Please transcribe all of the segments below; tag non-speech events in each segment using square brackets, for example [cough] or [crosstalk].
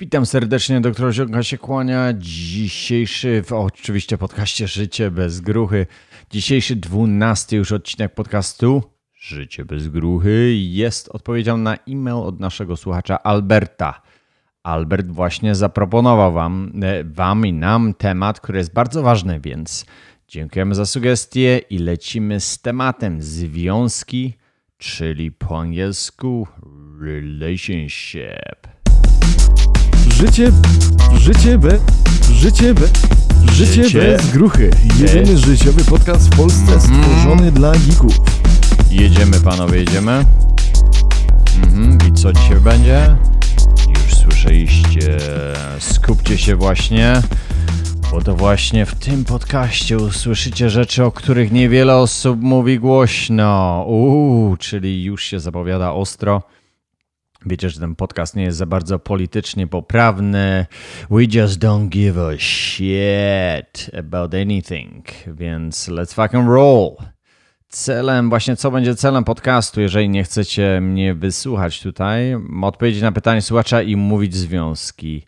Witam serdecznie, doktor Ziąga się kłania. Dzisiejszy, w oczywiście podcaście Życie bez gruchy. Dzisiejszy dwunasty już odcinek podcastu Życie bez gruchy jest odpowiedzią na e-mail od naszego słuchacza Alberta. Albert właśnie zaproponował wam, e, wam i nam temat, który jest bardzo ważny, więc dziękujemy za sugestie i lecimy z tematem związki, czyli po angielsku relationship. Życie, życie be, życie be, życie, Życie bez gruchy. Jedyny życiowy podcast w Polsce stworzony dla geeków. Jedziemy panowie, jedziemy. Mhm. I co dzisiaj będzie? Już słyszeliście. Skupcie się właśnie, bo to właśnie w tym podcaście usłyszycie rzeczy, o których niewiele osób mówi głośno. Uuu, czyli już się zapowiada ostro. Wiecie, że ten podcast nie jest za bardzo politycznie poprawny. We just don't give a shit about anything. Więc let's fucking roll. Celem, właśnie co będzie celem podcastu, jeżeli nie chcecie mnie wysłuchać tutaj, odpowiedzieć na pytanie słuchacza i mówić związki.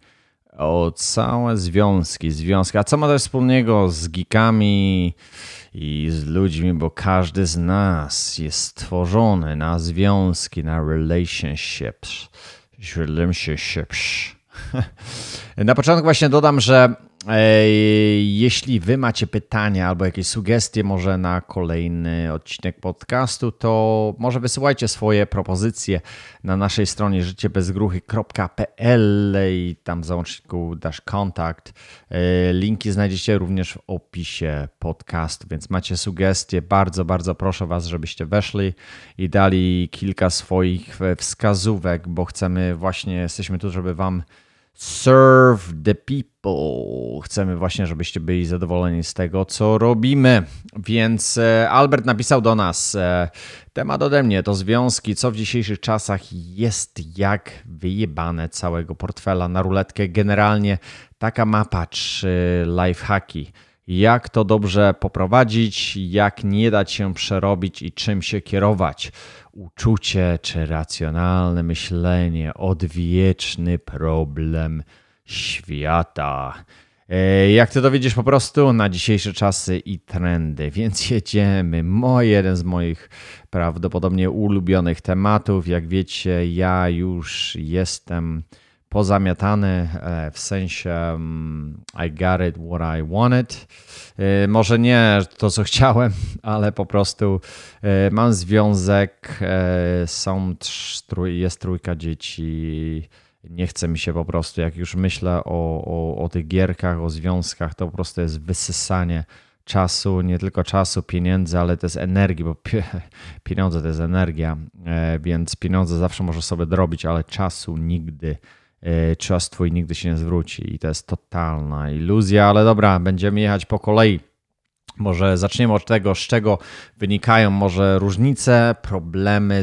O całe związki, związki. A co ma to wspólnego z geekami i z ludźmi, bo każdy z nas jest stworzony na związki, na relationships. Relationships. [laughs] Na początku właśnie dodam, że jeśli wy macie pytania albo jakieś sugestie może na kolejny odcinek podcastu, to może wysyłajcie swoje propozycje na naszej stronie życiebezgruchy.pl i tam w załączniku dasz kontakt. E, Linki znajdziecie również w opisie podcastu, więc macie sugestie, bardzo, bardzo proszę was, żebyście weszli i dali kilka swoich wskazówek, bo chcemy właśnie, jesteśmy tu, żeby wam Serve the people. Chcemy właśnie, żebyście byli zadowoleni z tego, co robimy. Więc e, Albert napisał do nas e, temat ode mnie to związki, co w dzisiejszych czasach jest jak wyjebane całego portfela na ruletkę. Generalnie taka mapa czy lifehacki. Jak to dobrze poprowadzić, jak nie dać się przerobić i czym się kierować uczucie czy racjonalne myślenie, odwieczny problem świata. E, Jak ty dowiedziesz po prostu na dzisiejsze czasy i trendy, więc [laughs] jedziemy. Mój jeden z moich prawdopodobnie ulubionych tematów. Jak wiecie, ja już jestem pozamiatany e, w sensie mm, I got it what I wanted. E, Może nie to, co [laughs] chciałem, ale po prostu e, mam związek, są, jest trójka dzieci. Nie chce mi się po prostu, jak już myślę o, o, o tych gierkach, o związkach, to po prostu jest wysysanie czasu, nie tylko czasu, pieniędzy, ale też energii, bo pie, [laughs] pieniądze to jest energia, więc pieniądze zawsze możesz sobie dorobić, ale czasu nigdy czas twój nigdy się nie zwróci i to jest totalna iluzja, ale dobra, będziemy jechać po kolei. Może zaczniemy od tego, z czego wynikają może różnice, problemy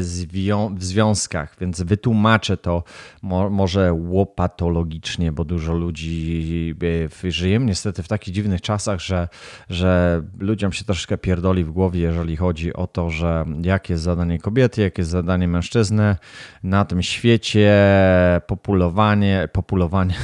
w związkach, więc wytłumaczę to mo- może łopatologicznie, bo dużo ludzi e, żyjemy niestety w takich dziwnych czasach, że, że ludziom się troszkę pierdoli w głowie, jeżeli chodzi o to, że jakie jest zadanie kobiety, jakie jest zadanie mężczyzny na tym świecie, populowanie, populowanie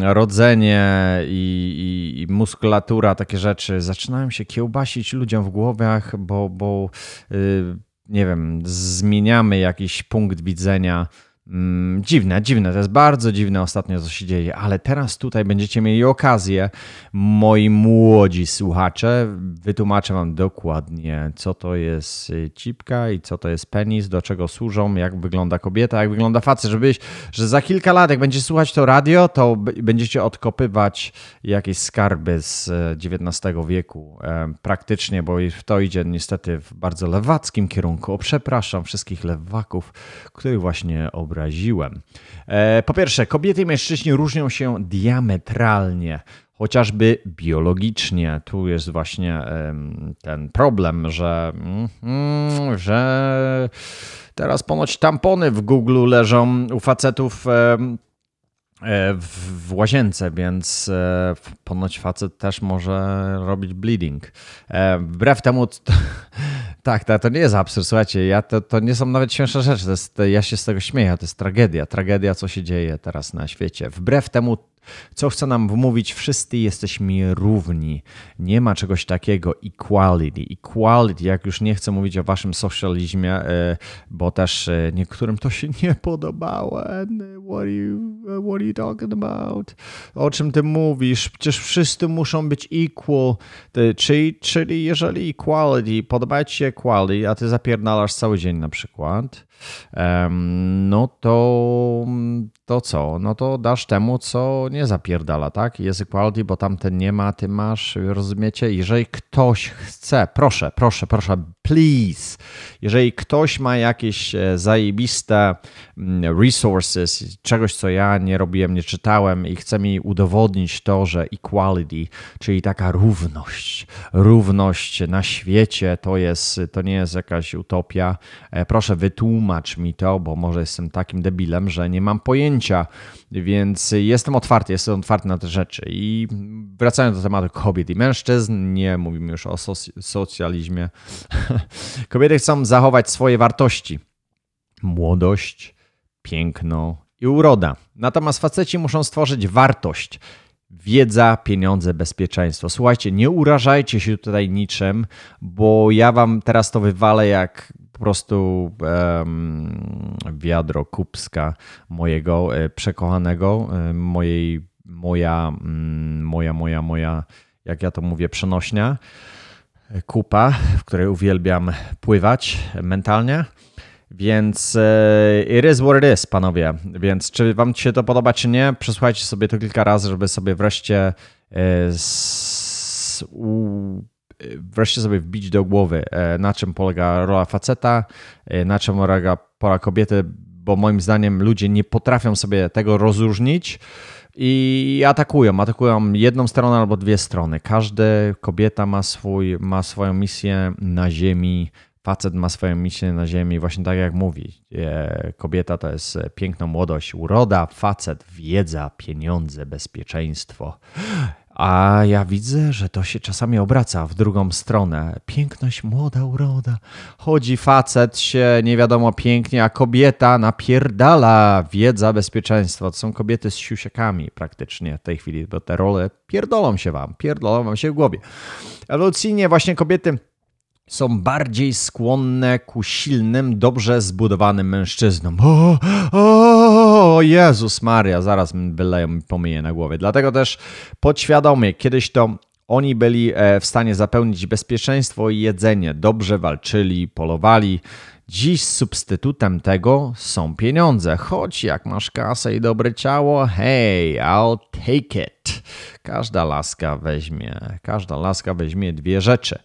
rodzenie i, i, i muskulatura, takie rzeczy zaczynają się kiełbasić ludziom w głowach, bo, bo y, nie wiem, zmieniamy jakiś punkt widzenia. Mm, Dziwne, dziwne, to jest bardzo dziwne ostatnio, co się dzieje, ale teraz tutaj będziecie mieli okazję, moi młodzi słuchacze, wytłumaczę wam dokładnie, co to jest y, cipka i co to jest penis, do czego służą, jak wygląda kobieta, jak wygląda facet, żebyś, że za kilka lat, jak będziecie słuchać to radio, to będziecie odkopywać jakieś skarby z e, XIX wieku, e, praktycznie, bo to idzie niestety w bardzo lewackim kierunku. O, przepraszam wszystkich lewaków, których właśnie obraziłem. E, Po pierwsze, kobiety i mężczyźni różnią się diametralnie chociażby biologicznie. Tu jest właśnie ten problem, że, mm, że teraz ponoć tampony w Google leżą u facetów e, w, łazience, więc e, ponoć facet też może robić bleeding. Wbrew temu, [laughs] Tak, tak, to nie jest absurd. Słuchajcie, ja, to, to nie są nawet śmieszne rzeczy. To jest, ja się z tego śmieję, to jest tragedia. Tragedia, co się dzieje teraz na świecie. Wbrew temu, co chce nam wmówić, wszyscy jesteśmy równi. Nie ma czegoś takiego equality. Equality, jak już nie chcę mówić o waszym socjalizmie, e, bo też e, niektórym to się nie podobało. What are you, what are you talking about? O czym ty mówisz? Przecież wszyscy muszą być equal. Czyli, czyli jeżeli equality, podoba ci się equality, a ty zapierdalasz cały dzień na przykład, no to, to co? No to dasz temu, co nie zapierdala, tak? Jest equality, bo tamten nie ma, ty masz, rozumiecie? Jeżeli ktoś chce, proszę, proszę, proszę, please, jeżeli ktoś ma jakieś e, zajebiste mm, resources, czegoś, co ja nie robiłem, nie czytałem i chce mi udowodnić to, że equality, czyli taka równość, równość na świecie, to jest, to nie jest jakaś utopia. E, proszę wytłumacz mi to, bo może jestem takim debilem, że nie mam pojęcia, więc jestem otwarty, jestem otwarty na te rzeczy. I wracając do tematu kobiet i mężczyzn, nie mówimy już o socjalizmie. [laughs] Kobiety chcą zachować swoje wartości: młodość, piękno i uroda. Natomiast faceci muszą stworzyć wartość. Wiedza, pieniądze, bezpieczeństwo. Słuchajcie, nie urażajcie się tutaj niczym, bo ja wam teraz to wywalę jak po prostu um, wiadro kubska mojego e, przekochanego, e, mojej, moja, mm, moja, moja, moja, jak ja to mówię, przenośnia kupa, w której uwielbiam pływać mentalnie. Więc e, it is what it is, panowie. Więc czy wam się to podoba, czy nie, przesłuchajcie sobie to kilka razy, żeby sobie wreszcie z, u, wreszcie sobie wbić do głowy, e, na czym polega rola faceta, e, na czym polega rola kobiety, bo moim zdaniem ludzie nie potrafią sobie tego rozróżnić i atakują. Atakują jedną stronę albo dwie strony. Każda kobieta ma, swój, ma swoją misję na ziemi, facet ma swoją misję na ziemi, właśnie tak jak mówi. E, kobieta to jest piękna młodość, uroda, facet, wiedza, pieniądze, bezpieczeństwo. A ja widzę, że to się czasami obraca w drugą stronę. Piękność, młoda uroda. Chodzi facet się nie wiadomo pięknie, a kobieta napierdala wiedza, bezpieczeństwo. To są kobiety z siusiakami praktycznie w tej chwili, bo te role pierdolą się wam, pierdolą wam się w głowie. Ewolucyjnie właśnie kobiety są bardziej skłonne ku silnym, dobrze zbudowanym mężczyznom. O, o Jezus Maria, zaraz wyleją mi pomyje na głowie. Dlatego też podświadomie, kiedyś to oni byli e, w stanie zapełnić bezpieczeństwo i jedzenie, dobrze walczyli, polowali, Dziś substytutem tego są pieniądze, choć jak masz kasę i dobre ciało, hey, I'll take it. Każda laska weźmie, każda laska weźmie dwie rzeczy.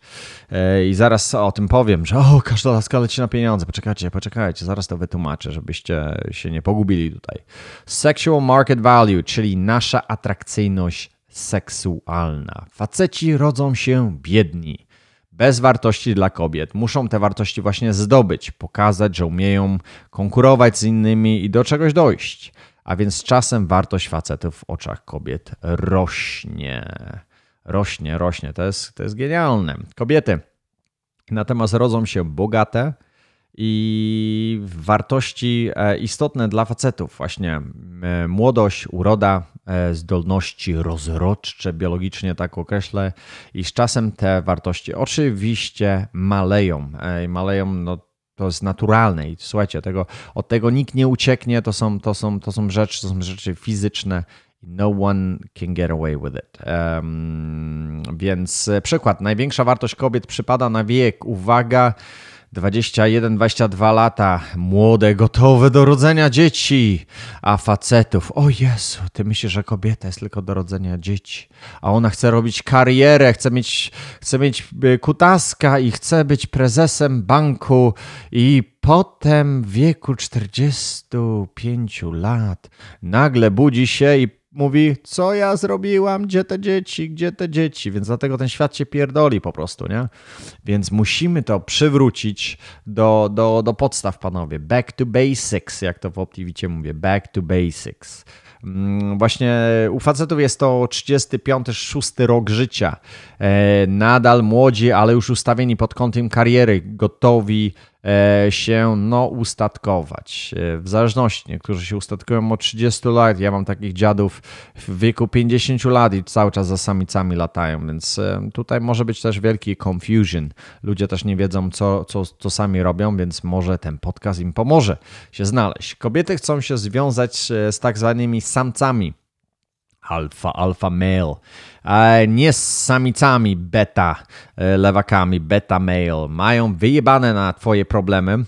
E, I zaraz o tym powiem, że o, każda laska leci na pieniądze. Poczekajcie, poczekajcie, zaraz to wytłumaczę, żebyście się nie pogubili tutaj. Sexual market value, czyli nasza atrakcyjność seksualna. Faceci rodzą się biedni bez wartości dla kobiet. Muszą te wartości właśnie zdobyć, pokazać, że umieją konkurować z innymi i do czegoś dojść. A więc czasem wartość facetów w oczach kobiet rośnie. Rośnie, rośnie. To jest, to jest genialne. Kobiety natomiast rodzą się bogate, i wartości e, istotne dla facetów, właśnie e, młodość, uroda, e, zdolności rozrodcze, biologicznie tak określę, i z czasem te wartości oczywiście maleją. Maleją, no, to jest naturalne i słuchajcie, tego, od tego nikt nie ucieknie, to są, to są, to są rzeczy, to są rzeczy fizyczne. No one can get away with it. Um, więc przykład, największa wartość kobiet przypada na wiek. Uwaga, 21-22 lata, młode, gotowe do rodzenia dzieci, a facetów, o Jezu, ty myślisz, że kobieta jest tylko do rodzenia dzieci, a ona chce robić karierę, chce mieć, chce mieć y, kutaska i chce być prezesem banku. I potem w wieku 45 lat nagle budzi się i mówi, co ja zrobiłam, gdzie te dzieci, gdzie te dzieci, więc dlatego ten świat się pierdoli po prostu, nie? Więc musimy to przywrócić do, do, do podstaw, panowie. Back to basics, jak to w Optivicie mówię, back to basics. Mm, właśnie u facetów jest to 35-6 rok życia. E, nadal młodzi, ale już ustawieni pod kątem kariery, gotowi się no, ustatkować. E, w zależności, niektórzy się ustatkują od 30 lat. Ja mam takich dziadów w wieku 50 lat i cały czas za samicami latają, więc e, tutaj może być też wielki confusion. Ludzie też nie wiedzą, co, co, co sami robią, więc może ten podcast im pomoże się znaleźć. Kobiety chcą się związać z tak zwanymi samcami alfa, alfa male. Nie z samicami beta, e, lewakami, beta male. Mają wyjebane na twoje problemy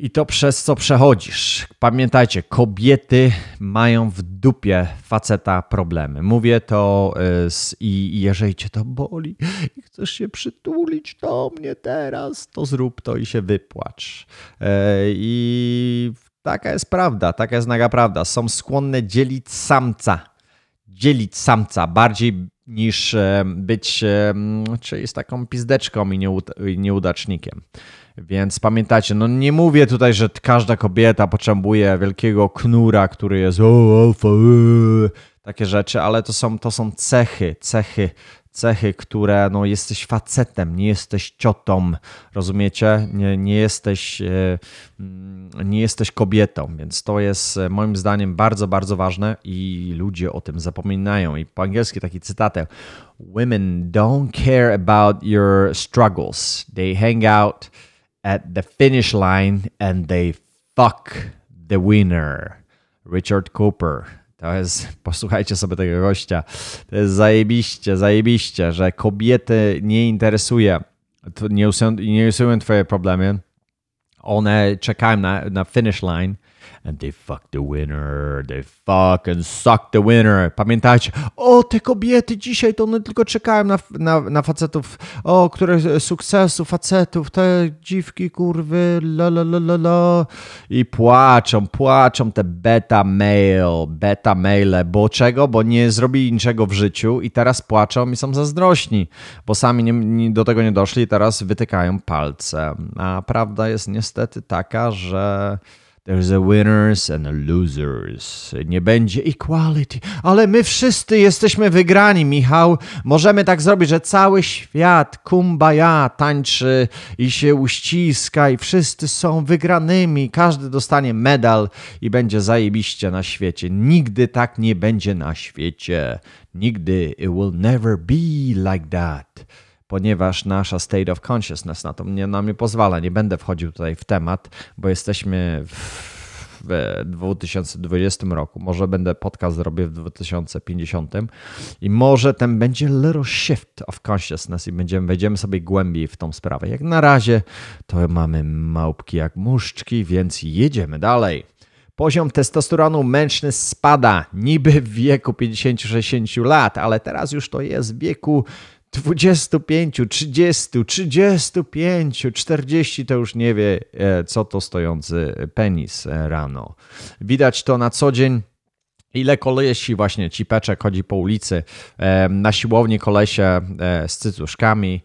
i to przez co przechodzisz. Pamiętajcie, kobiety mają w dupie faceta problemy. Mówię to e, z, i jeżeli cię to boli i chcesz się przytulić do mnie teraz, to zrób to i się wypłacz. E, I taka jest prawda, taka jest naga prawda. Są skłonne dzielić samca dzielić samca bardziej niż e, być e, czyś taką pizdeczką i nieudacznikiem. Więc pamiętajcie, no nie mówię tutaj, że każda kobieta potrzebuje wielkiego knura, który jest o, alfa, e, takie rzeczy, ale to są, to są cechy, cechy cechy, które no, jesteś facetem, nie jesteś ciotą, rozumiecie? Nie, nie, jesteś, e, mm, nie jesteś kobietą, więc to jest e, moim zdaniem bardzo, bardzo ważne i ludzie o tym zapominają. I po angielsku taki cytatem: Women don't care about your struggles. They hang out at the finish line and they fuck the winner. Richard Cooper. To jest, posłuchajcie sobie tego gościa. To jest zajebiście, zajebiście, że kobiety nie interesuje, nie usują, nie usują twoje problemy. One czekają na, na finish line and they fuck the winner, they fuck and suck the winner. Pamiętajcie, o te kobiety dzisiaj to one tylko czekają na, na, na facetów, o które sukcesu facetów, te dziwki kurwy, la la la la la i płaczą, płaczą te beta male, beta male, bo czego? Bo nie zrobili niczego w życiu i teraz płaczą i są zazdrośni, bo sami nie, nie, do tego nie doszli i teraz wytykają palce. A prawda jest niestety taka, że There's a winners and a losers. Nie będzie equality, ale my wszyscy jesteśmy wygrani, Michał. Możemy tak zrobić, że cały świat kumbaya tańczy i się uściska i wszyscy są wygranymi. Każdy dostanie medal i będzie zajebiście na świecie. Nigdy tak nie będzie na świecie. Nigdy. It will never be like that ponieważ nasza state of consciousness na to nie, nam nie pozwala. Nie będę wchodził tutaj w temat, bo jesteśmy w, w 2020 roku. Może będę podcast zrobię w 2050 i może ten będzie little shift of consciousness i będziemy, wejdziemy sobie głębiej w tą sprawę. Jak na razie to mamy małpki jak muszczki, więc jedziemy dalej. Poziom testosteronu mężczyzn spada niby w wieku 50-60 lat, ale teraz już to jest w wieku 25, 30, 35, 40 to już nie wie, e, co to stojący penis e, rano. Widać to na co dzień. Ile kolesi właśnie cipeczek chodzi po ulicy, e, na siłowni kolesie z cycuszkami,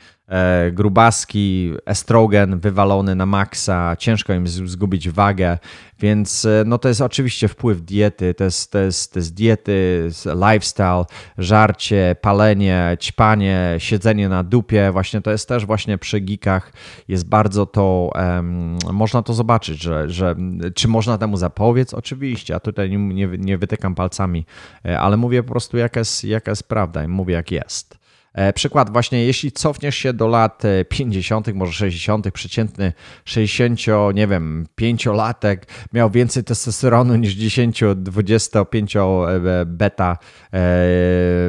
grubaski, estrogen wywalony na maksa, ciężko im zgubić wagę, więc e, no to jest oczywiście wpływ diety, to jest, to jest, to jest diety, lifestyle, żarcie, palenie, ćpanie, siedzenie na dupie, właśnie to jest też właśnie przy geekach jest bardzo to, um, można to zobaczyć, że, że czy można temu zapobiec? Oczywiście, a tutaj nie, nie, nie wytykam palcami, e, ale mówię po prostu jaka jest, jaka jest prawda i mówię jak jest. E, przykład właśnie, jeśli cofniesz się do lat 50., e, może 60., przeciętny 60, nie wiem, 5-latek miał więcej testosteronu niż 10-25 e, beta,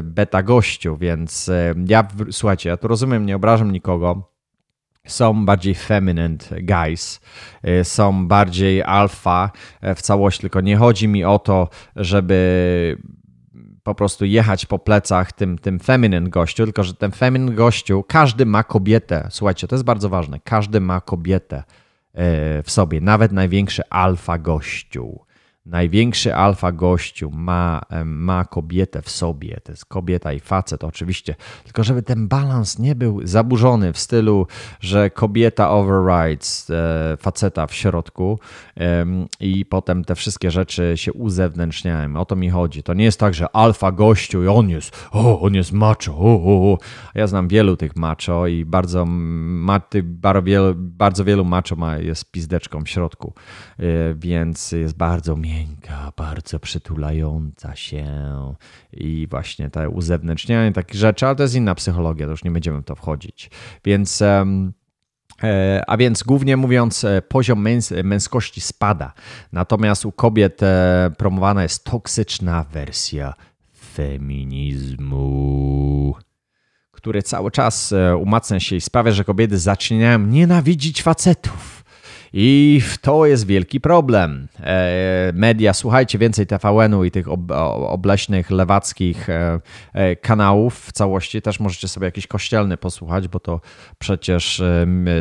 beta gościu, więc ja, słuchajcie, ja to rozumiem, nie obrażam nikogo, są bardziej feminine guys, są bardziej alfa w całości, tylko nie chodzi mi o to, żeby po prostu jechać po plecach tym, tym feminine gościu, tylko że ten feminine gościu, każdy ma kobietę. Słuchajcie, to jest bardzo ważne. Każdy ma kobietę e, w sobie, nawet największy alfa gościu. Największy alfa gościu ma, ma kobietę w sobie, to jest kobieta i facet oczywiście, tylko żeby ten balans nie był zaburzony w stylu, że kobieta overrides e, faceta w środku i potem te wszystkie rzeczy się uzewnętrzniają. O to mi chodzi. To nie jest tak, że alfa gościu i on jest, o, on jest macho, o, o, o. Ja znam wielu tych macho i bardzo, bardzo wielu, bardzo wielu macho ma, jest pizdeczką w środku, e, więc jest bardzo miękki miękka, bardzo przytulająca się i właśnie te uzewnętrznianie takich rzeczy, ale to jest inna psychologia, to już nie będziemy w to wchodzić. Więc. E, a więc głównie mówiąc, e, poziom męs męskości spada. Natomiast u kobiet e, promowana jest toksyczna wersja feminizmu, który cały czas umacnia się i sprawia, że kobiety zaczynają nienawidzić facetów. I to jest wielki problem. E, media, słuchajcie więcej TVN-u i tych obleśnych, lewackich e, e, kanałów w całości. Też możecie sobie jakiś kościelny posłuchać, bo to przecież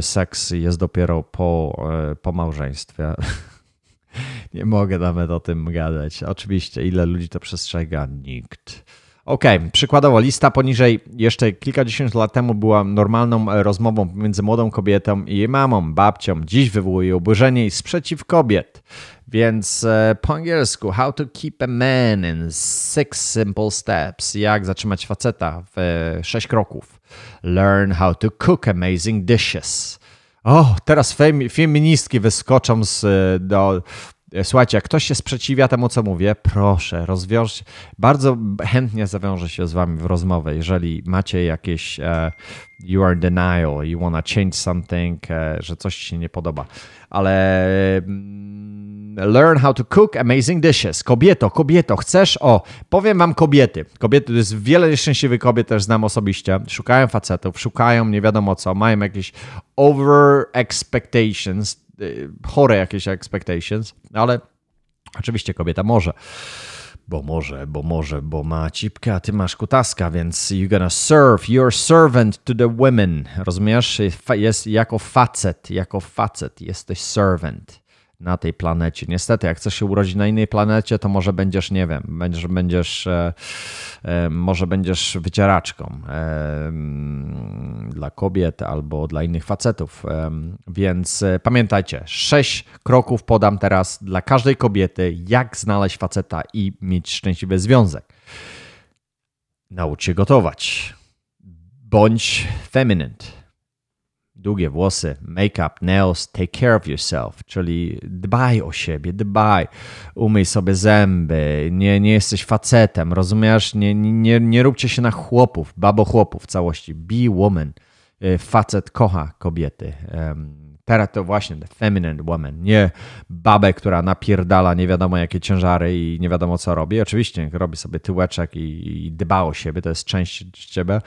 seks jest dopiero po, po małżeństwie. [laughs] Nie mogę nawet o tym gadać. Oczywiście, ile ludzi to przestrzega? Nikt. OK, przykładowo lista poniżej jeszcze kilkadziesiąt lat temu była normalną rozmową między młodą kobietą i jej mamą, babcią. Dziś wywołuje oburzenie i sprzeciw kobiet. Więc e, po angielsku How to keep a man in six simple steps. Jak zatrzymać faceta w e, sześć kroków. Learn how to cook amazing dishes. O, teraz feministki wyskoczą z, do, E, słuchajcie, jak ktoś się sprzeciwia temu, co mówię, proszę, rozwiążcie. Bardzo chętnie zawiążę się z wami w rozmowę, jeżeli macie jakieś uh, you are denial, you wanna change something, uh, że coś ci się nie podoba. Ale um, learn how to cook amazing dishes. Kobieto, kobieto, chcesz? O, powiem wam kobiety. Kobiety, to jest wiele nieszczęśliwych kobiet, też znam osobiście. Szukają facetów, szukają nie wiadomo co, mają jakieś over expectations, chore jakieś expectations, ale oczywiście kobieta może. Bo może, bo może, bo ma cipkę, a ty masz kutaska, więc you're gonna serve, you're servant to the women. Rozumiesz? Jest jako facet, jako facet jesteś servant na tej planecie. Niestety, jak chcesz się urodzić na innej planecie, to może będziesz, nie wiem, będziesz, będziesz e, e, może będziesz wycieraczką e, dla kobiet albo dla innych facetów. Więc pamiętajcie, sześć kroków podam teraz dla każdej kobiety, jak znaleźć faceta i mieć szczęśliwy związek. Naucz się gotować. Bądź feminine długie włosy, make-up, nails, take care of yourself, czyli dbaj o siebie, dbaj, umyj sobie zęby, nie, nie jesteś facetem, rozumiesz? Nie, nie, nie róbcie się na chłopów, babo chłopów w całości. Be woman. Y, facet kocha kobiety. Teraz to właśnie the feminine woman, nie babę, która napierdala nie wiadomo jakie ciężary i nie wiadomo co robi. Oczywiście robi sobie tyłeczek i, i dba o siebie, to jest część ciebie,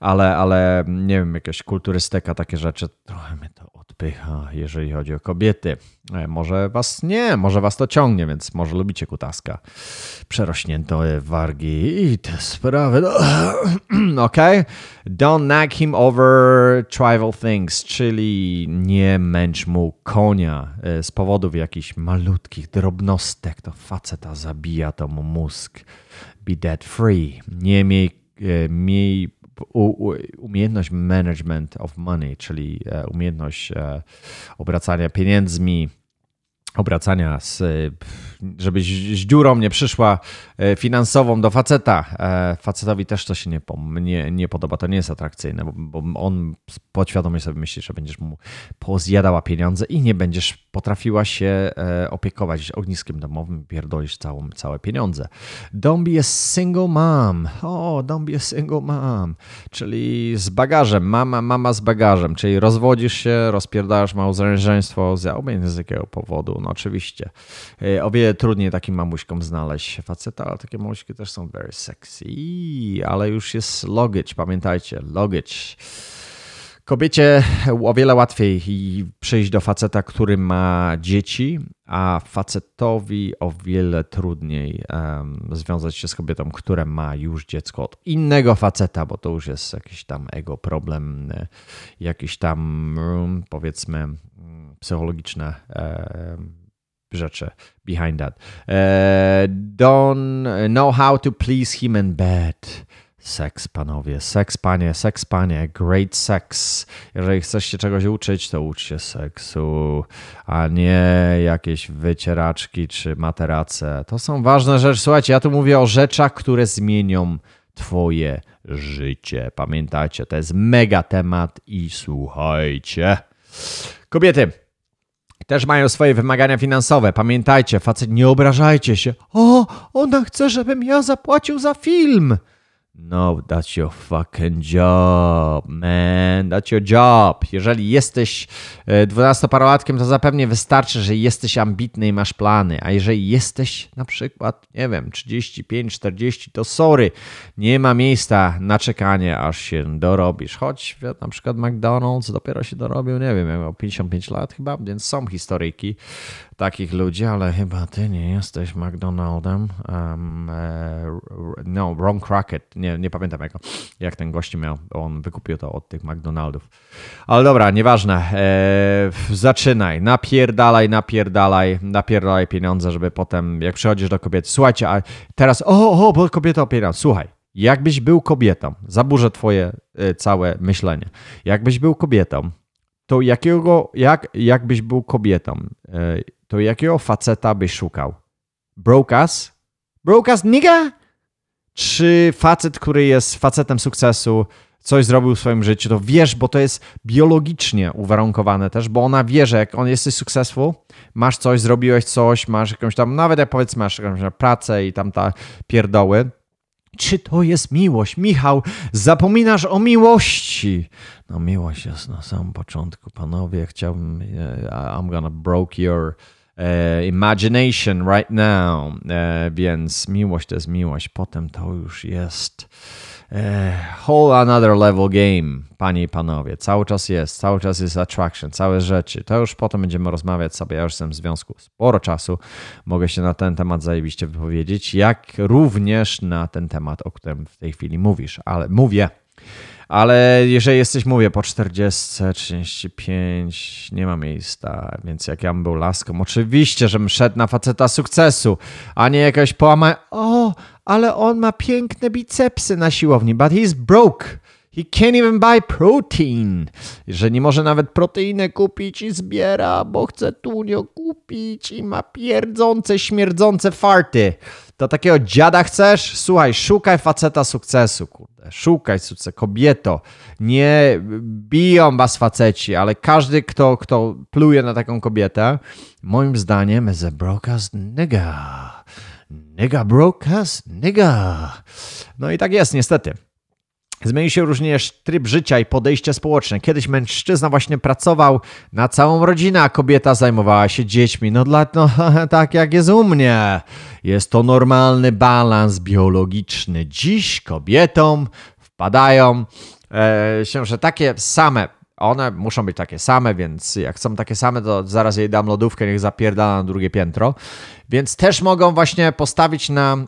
ale, ale nie wiem, jakaś kulturystyka, takie rzeczy, trochę mnie to odpycha, jeżeli chodzi o kobiety. E, może was nie, może was to ciągnie, więc może lubicie kutaska. Przerośnięte wargi i te sprawy. No, [clears throat] ok? Don't nag him over trivial things, czyli nie męcz mu konia e, z powodów jakichś malutkich drobnostek. To faceta zabija to mu mózg. Be dead free. Nie miej, e, miej umiejętność management of money, czyli e, umiejętność obracania pieniędzmi, obracania, z, żebyś z dziurą nie przyszła e, finansową do faceta. E, facetowi też to się nie, nie, nie podoba, to nie jest atrakcyjne, bo, bo on podświadomie sobie myśli, że będziesz mu pozjadała pieniądze i nie będziesz potrafiła się e, opiekować ogniskiem domowym, pierdolisz całą, całe pieniądze. Don't be a single mom. O, don't be a single mom. Czyli z bagażem, mama, mama z bagażem, czyli rozwodzisz się, rozpierdasz małżeństwo z jakiego powodu, no oczywiście. E, o wiele trudniej takim mamuśkom znaleźć faceta, ale takie mamuśki też są very sexy, ale już jest luggage, pamiętajcie, luggage. Kobiecie o wiele łatwiej przyjść do faceta, który ma dzieci, a facetowi o wiele trudniej um, związać się z kobietą, która ma już dziecko od innego faceta, bo to już jest jakiś tam ego problem, jakiś tam powiedzmy psychologiczne rzeczy behind that. E, don't know how to please him in bed. Seks, panowie, seks, panie, seks, panie, great sex. Jeżeli chcesz się czegoś uczyć, to ucz się seksu, a nie jakieś wycieraczki czy materace. To są ważne rzeczy. Słuchajcie, ja tu mówię o rzeczach, które zmienią twoje życie. Pamiętajcie, to jest mega temat i słuchajcie. Kobiety, też mają swoje wymagania finansowe. Pamiętajcie, facet, nie obrażajcie się. O, ona chce, żebym ja zapłacił za film. No, that's your fucking job, man. That's your job. Jeżeli jesteś e, dwunastoparolatkiem, to zapewne wystarczy, że jesteś ambitny i masz plany. A jeżeli jesteś na przykład, nie wiem, 35, 40, to sorry, nie ma miejsca na czekanie, aż się dorobisz. Choć na przykład McDonald's dopiero się dorobił, nie wiem, miał 55 lat chyba, więc są historyjki takich ludzi, ale chyba ty nie jesteś McDonaldem. Um, no, Ron Crockett, nie, nie pamiętam jak, jak ten gości miał, on wykupił to od tych McDonaldów. Ale dobra, nieważne. E, zaczynaj, napierdalaj, napierdalaj, napierdalaj pieniądze, żeby potem, jak przychodzisz do kobiety, słuchajcie, a teraz, o, o, bo kobieta o pieniądze, słuchaj, jakbyś był kobietą, zaburzę twoje e, całe myślenie, jakbyś był kobietą, to jakiego, jak, jakbyś był kobietą, to jakiego faceta byś szukał? Brokas? Brokas nigga? Czy facet, który jest facetem sukcesu, coś zrobił w swoim życiu, to wiesz, bo to jest biologicznie uwarunkowane też, bo ona wie, że jak on jesteś successful, masz coś, zrobiłeś coś, masz jakąś tam, nawet jak powiedzmy masz jakąś pracę i tam ta pierdoły, czy to jest miłość? Michał, zapominasz o miłości. No miłość jest na samym początku, panowie. Chciałbym, e, I'm gonna broke your imagination right now. E, więc miłość to jest miłość. Potem to już jest whole another level game, panie i panowie. Cały czas jest, cały czas jest attraction, całe rzeczy. To już potem będziemy rozmawiać sobie. Ja już jestem w związku sporo czasu. Mogę się na ten temat zajebiście wypowiedzieć, jak również na ten temat, o którym w tej chwili mówisz, ale mówię. Ale jeżeli jesteś, mówię, po 40, 35, nie ma miejsca, więc jak ja bym był laską, oczywiście, żebym szedł na faceta sukcesu, a nie jakaś połamać, o, ale on ma piękne bicepsy na siłowni, but he's broke. He can't even buy protein. Że nie może nawet proteinę kupić i zbiera, bo chce tunio kupić i ma pierdzące, śmierdzące farty. To takiego dziada chcesz? Słuchaj, szukaj faceta sukcesu, kurde. Szukaj sukcesu, kobieto. Nie biją was faceci, ale każdy, kto, kto pluje na taką kobietę, moim zdaniem is a broadcast nigga. Nigga broadcast nigga. No i tak jest, niestety. Zmienił się również tryb życia i podejście społeczne. Kiedyś mężczyzna właśnie pracował na całą rodzinę, a kobieta zajmowała się dziećmi. No, dla, no [laughs] tak jak jest u mnie. Jest to normalny balans biologiczny. Dziś kobietom wpadają e, się, że takie same one muszą być takie same, więc jak są takie same, to zaraz jej dam lodówkę, niech zapierdala na drugie piętro. Więc też mogą właśnie postawić na e,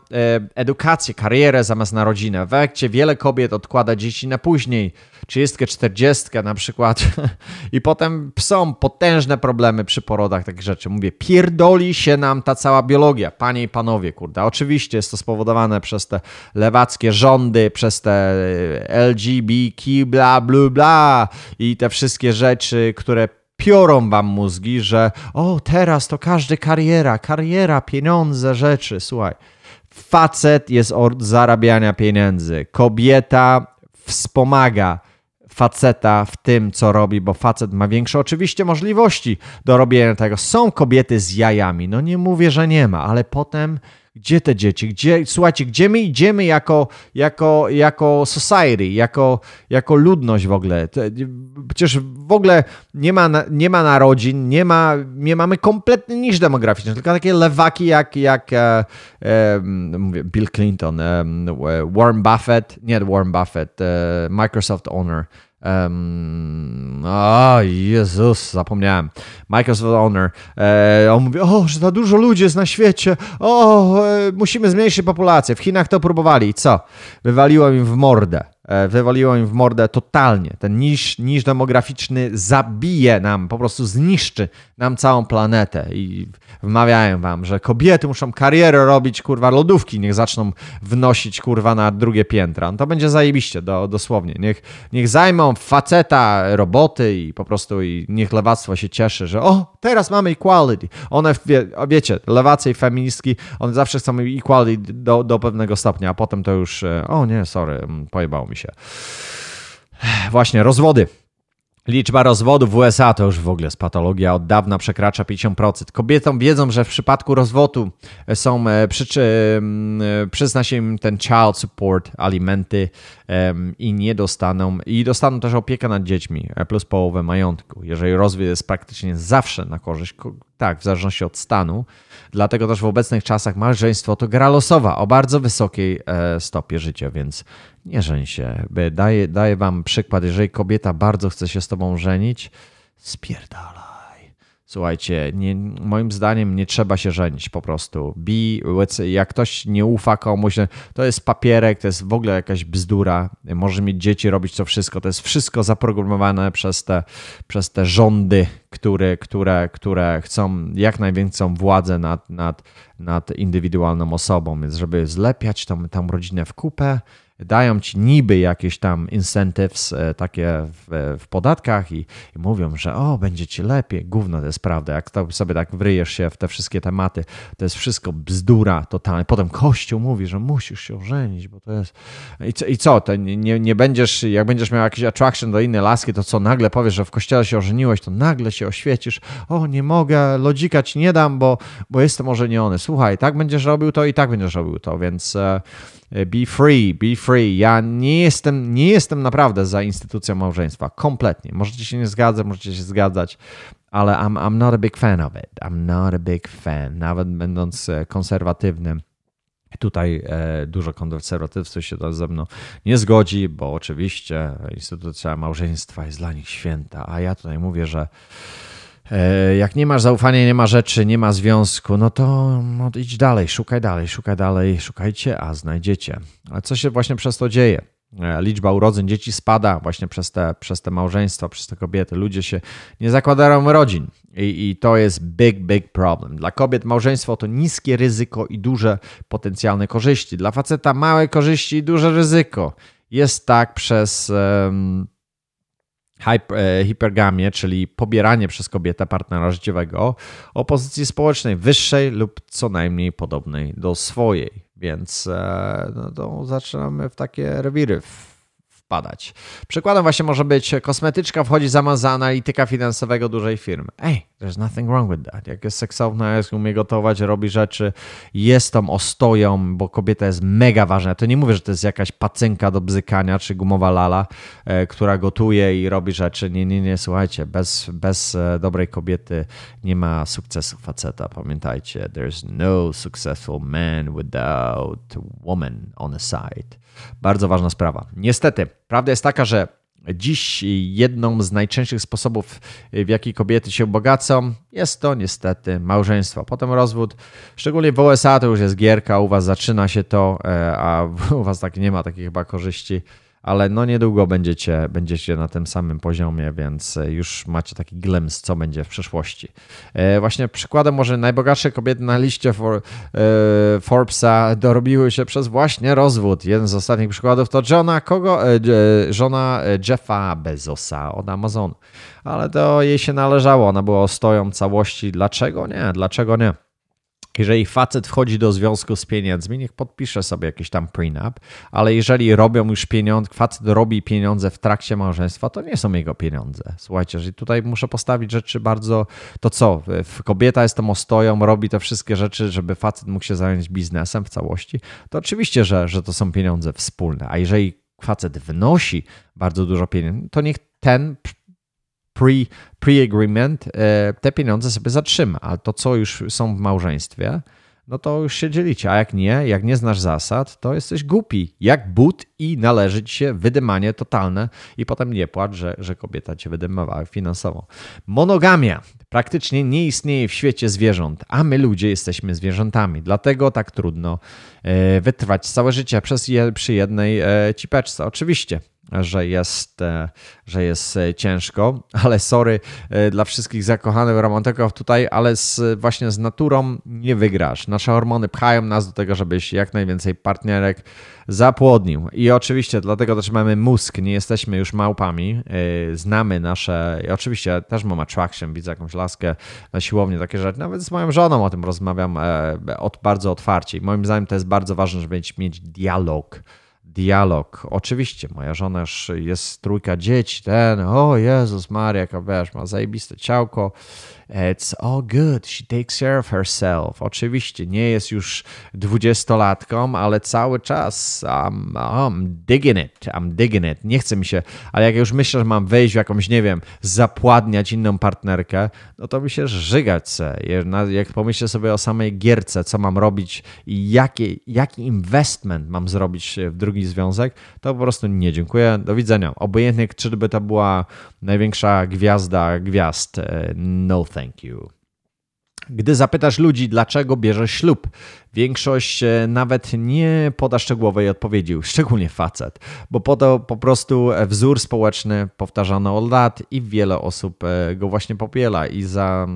edukację, karierę zamiast na rodzinę. W efekcie wiele kobiet odkłada dzieci na później, 30, 40 na przykład [laughs] i potem są potężne problemy przy porodach takich rzeczy. Mówię, pierdoli się nam ta cała biologia, panie i panowie, kurde. Oczywiście jest to spowodowane przez te lewackie rządy, przez te e, LGBTQ, bla, bla, bla i te wszystkie rzeczy, które piorą wam mózgi, że o, teraz to każdy kariera, kariera, pieniądze, rzeczy. Słuchaj, facet jest od zarabiania pieniędzy. Kobieta wspomaga faceta w tym, co robi, bo facet ma większe oczywiście możliwości do robienia tego. Są kobiety z jajami, no nie mówię, że nie ma, ale potem gdzie te dzieci? Gdzie, słuchajcie, gdzie my idziemy jako, jako, jako society, jako, jako ludność w ogóle? Przecież w ogóle nie ma, nie ma narodzin, nie, ma, nie mamy kompletny niż demograficzny, tylko takie lewaki jak, jak e, e, mówię, Bill Clinton, e, Warren Buffett, nie Warren Buffett, e, Microsoft owner, Um, o Jezus, zapomniałem. Microsoft Owner. E, on mówi, o, że za dużo ludzi jest na świecie. O, e, musimy zmniejszyć populację. W Chinach to próbowali. Co? Wywaliło im w mordę. E, wywaliło im w mordę totalnie. Ten niż, niż demograficzny zabije nam, po prostu zniszczy nam całą planetę i wmawiają wam, że kobiety muszą karierę robić, kurwa, lodówki niech zaczną wnosić, kurwa, na drugie piętra. No to będzie zajebiście, do, dosłownie. Niech, niech zajmą faceta roboty i po prostu i niech lewactwo się cieszy, że o, teraz mamy equality. One, wie, wiecie, lewacy i feministki, one zawsze chcą equality do, do pewnego stopnia, a potem to już, e, o nie, sorry, mm, pojebało mi się. Właśnie, rozwody. Liczba rozwodów w USA to już w ogóle jest patologia, od dawna przekracza 50%. Kobietom wiedzą, że w przypadku rozwodu są, e, przyczy, e, przyzna się im ten child support, alimenty i nie dostaną, i dostaną też opiekę nad dziećmi, e, plus połowę majątku. Jeżeli rozwód jest praktycznie zawsze na korzyść, tak, w zależności od stanu, dlatego też w obecnych czasach małżeństwo to gra losowa o bardzo wysokiej stopie życia, więc nie żeń się. Daję, daję wam przykład, jeżeli kobieta bardzo chce się z tobą żenić, spierdalaj. Słuchajcie, nie, moim zdaniem nie trzeba się żenić po prostu. Be, jak ktoś nie ufa komuś, to jest papierek, to jest w ogóle jakaś bzdura. Może mieć dzieci, robić to wszystko. To jest wszystko zaprogramowane przez te, przez te rządy, które, które, które chcą jak największą władzę nad, nad, nad indywidualną osobą. Więc żeby zlepiać tą, tą rodzinę w kupę, dają ci niby jakieś tam incentives e, takie w, w podatkach i, i, mówią, że o, będzie ci lepiej. Gówno to jest prawda. Jak to sobie tak wryjesz się w te wszystkie tematy, to jest wszystko bzdura totalnie. Potem Kościół mówi, że musisz się ożenić, bo to jest... I co? I co? To nie, nie będziesz, jak będziesz miał jakiś attraction do innej laski, to co, nagle powiesz, że w kościele się ożeniłeś, to nagle się oświecisz. O, nie mogę, lodzika ci nie dam, bo, bo jestem ożeniony. Słuchaj, tak będziesz robił to i tak będziesz robił to, więc... E, E, be free, be free. Ja nie jestem, nie jestem naprawdę za instytucją małżeństwa. Kompletnie. Możecie się nie zgadzać, możecie się zgadzać, ale I'm, I'm not a big fan of it. I'm not a big fan. Nawet będąc e, konserwatywnym. Tutaj e, dużo konserwatywców się ze mną nie zgodzi, bo oczywiście instytucja małżeństwa jest dla nich święta, a ja tutaj mówię, że jak nie masz zaufania, nie ma rzeczy, nie ma związku, no to no, idź dalej, szukaj dalej, szukaj dalej, szukajcie, a znajdziecie. A co się właśnie przez to dzieje? E, liczba urodzeń dzieci spada właśnie przez te, przez te małżeństwa, przez te kobiety. Ludzie się nie zakładają rodzin i, i to jest big, big problem. Dla kobiet małżeństwo to niskie ryzyko i duże potencjalne korzyści. Dla faceta małe korzyści i duże ryzyko. Jest tak przez... Um, E, hipergamię, czyli pobieranie przez kobietę partnera życiowego o pozycji społecznej wyższej lub co najmniej podobnej do swojej. Więc e, no to zaczynamy w takie rewiry wpadać. Przykładem właśnie może być kosmetyczka wchodzi zamiast za analityka finansowego dużej firmy. Ej, there's nothing wrong with that. Jak jest seksowna, jak umie gotować, robi rzeczy, jest tą ostoją, bo kobieta jest mega ważna. To nie mówię, że to jest jakaś pacynka do bzykania, czy gumowa lala, e, która gotuje i robi rzeczy. Nie, nie, nie, słuchajcie, bez, bez e, dobrej kobiety nie ma sukcesu faceta. Pamiętajcie, there's no successful man without woman on the side. Bardzo ważna sprawa. Niestety, prawda jest taka, że dziś jedną z najczęstszych sposobów, w jaki kobiety się bogacą, jest to niestety małżeństwo. Potem rozwód. Szczególnie w USA to już jest gierka, u was zaczyna się to, e, a [laughs] u was tak nie ma takich chyba korzyści ale no niedługo będziecie, będziecie na tym samym poziomie, więc e, już macie taki glimpse, co będzie w przyszłości. E, właśnie przykładem może najbogatsze kobiety na liście for, e, Forbesa dorobiły się przez właśnie rozwód. Jeden z ostatnich przykładów to żona kogo? żona Jeffa Bezosa od Amazonu. Ale to jej się należało, ona była ostoją całości. Dlaczego nie? Dlaczego nie? Jeżeli facet wchodzi do związku z pieniędzmi, niech podpisze sobie jakiś tam prenup, ale jeżeli robią już pieniądze, facet robi pieniądze w trakcie małżeństwa, to nie są jego pieniądze. Słuchajcie, jeżeli tutaj muszę postawić rzeczy bardzo, to co, kobieta jest tą ostoją, robi te wszystkie rzeczy, żeby facet mógł się zająć biznesem w całości, to oczywiście, że, że to są pieniądze wspólne, a jeżeli facet wnosi bardzo dużo pieniędzy, to niech ten pre-agreement, pre te pieniądze sobie zatrzyma, ale to, co już są w małżeństwie, no to już się dzielicie, a jak nie, jak nie znasz zasad, to jesteś głupi, jak but i należy ci się wydymanie totalne i potem nie płacz, że, że kobieta cię wydymowała finansowo. Monogamia praktycznie nie istnieje w świecie zwierząt, a my ludzie jesteśmy zwierzętami, dlatego tak trudno e, wytrwać całe życie przez je, przy jednej e, cipeczce. Oczywiście, że jest, e, że jest e, ciężko, [laughs] ale sorry e, dla wszystkich zakochanych romantyków tutaj, ale z, właśnie z naturą nie wygrasz. Nasze hormony pchają nas do tego, żebyś jak najwięcej partnerek zapłodnił. I oczywiście dlatego też mamy mózg, nie jesteśmy już małpami, znamy nasze, i oczywiście też mam attraction, widzę jakąś laskę na siłowni, takie rzeczy. Nawet z moją żoną o tym rozmawiam od, bardzo otwarcie. I moim zdaniem to jest bardzo ważne, żeby mieć dialog dialog. Oczywiście, moja żona jest trójka dzieci, ten, o Jezus Maria, jaka wiesz, ma zajebiste ciałko, It's all good. She takes care of herself. Oczywiście nie jest już dwudziestolatką, ale cały czas I'm, I'm digging it. I'm digging it. Nie chce mi się, ale jak już myślę, że mam wejść w jakąś, nie wiem, zapładniać inną partnerkę, no to mi się żygać chce. Jak pomyślę sobie o samej gierce, co mam robić i jaki, jaki investment mam zrobić w drugi związek, to po prostu nie dziękuję. Do widzenia. Obojętnie, czy by to była największa gwiazda gwiazd. E, no thank you. Gdy zapytasz ludzi, dlaczego bierzesz ślub, Większość e, nawet nie poda szczegółowej odpowiedzi, szczególnie facet, bo po to po prostu wzór społeczny powtarzano od lat i wiele osób e, go właśnie popiela i za,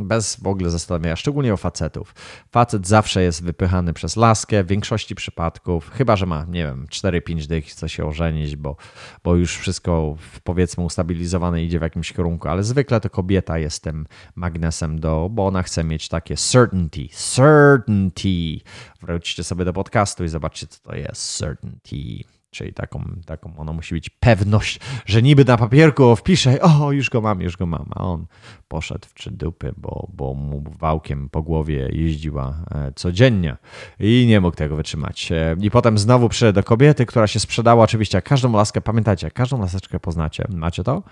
bez w ogóle zastanowienia, szczególnie o facetów. Facet zawsze jest wypychany przez laskę w większości przypadków, chyba że ma, nie wiem, 4-5 dych chce się ożenić, bo, bo już wszystko powiedzmy ustabilizowane idzie w jakimś kierunku, ale zwykle to kobieta jest tym magnesem do, bo ona chce mieć takie certainty, certainty Wróćcie sobie do podcastu i zobaczcie, co to jest certainty. Czyli taką, taką ono musi być pewność, że niby na papierku wpiszę, o, już go mam, już go mam, a on poszedł w trzy dupy, bo, bo mu wałkiem po głowie jeździła e, codziennie i nie mógł tego wytrzymać. E, I potem znowu przyszedł do kobiety, która się sprzedała oczywiście, każdą laskę, pamiętajcie, każdą laseczkę poznacie, macie to?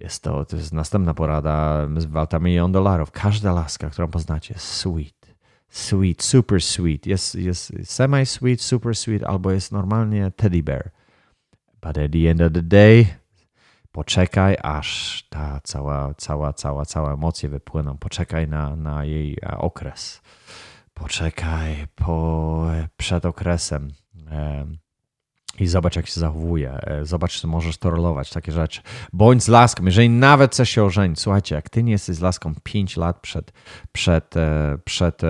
Jest to, to jest następna porada z walta milion dolarów. Każda laska, którą poznacie, sweet sweet, super sweet. Jest, jest semi-sweet, super sweet, albo jest normalnie teddy bear. But at the end of the day, poczekaj, aż ta cała, cała, cała, cała emocje wypłyną. Poczekaj na, na jej e, okres. Poczekaj po, przed okresem i zobacz, jak się zachowuje. E, zobacz, czy możesz tolerować takie rzeczy. Bądź z laską, jeżeli nawet chcesz się ożenić. Słuchajcie, jak ty nie jesteś z laską 5 lat przed, przed, e, przed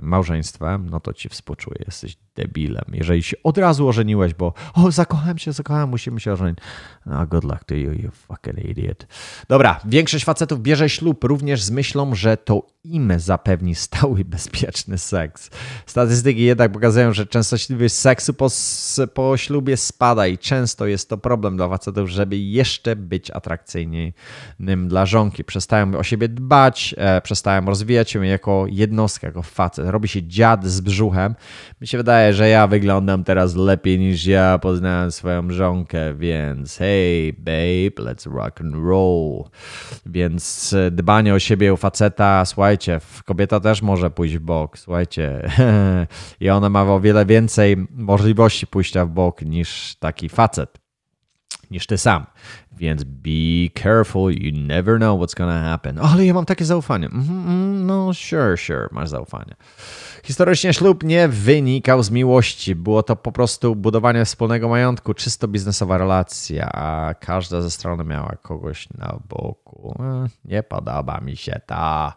małżeństwem, no to ci współczuję. Jesteś debilem. Jeżeli się od razu ożeniłeś, bo o, zakochałem się, zakochałem, musimy się ożenić. No, good luck to you, you fucking idiot. Dobra, większość facetów bierze ślub również z myślą, że to im zapewni stały, bezpieczny seks. Statystyki jednak pokazują, że częstotliwość seksu po, po ślubie spada i często jest to problem dla facetów, żeby jeszcze być atrakcyjnym dla żonki. Przestają o siebie dbać, e, przestają rozwijać się jako jednostkę, jako facet. Robi się dziad z brzuchem. Mi się wydaje, że ja wyglądam teraz lepiej niż ja poznałem swoją żonkę, więc hey babe, let's rock and roll. Więc e, dbanie o siebie u faceta, słuchajcie, kobieta też może pójść w bok, słuchajcie. [laughs] I ona ma o wiele więcej możliwości pójścia w bok niż taki facet niż ty sam. Więc be careful, you never know what's gonna happen. ale ja mam takie zaufanie. Mm, no, sure, sure, masz zaufanie. Historycznie ślub nie wynikał z miłości. Było to po prostu budowanie wspólnego majątku, czysto biznesowa relacja, a każda ze stron miała kogoś na boku. E, nie podoba mi się ta.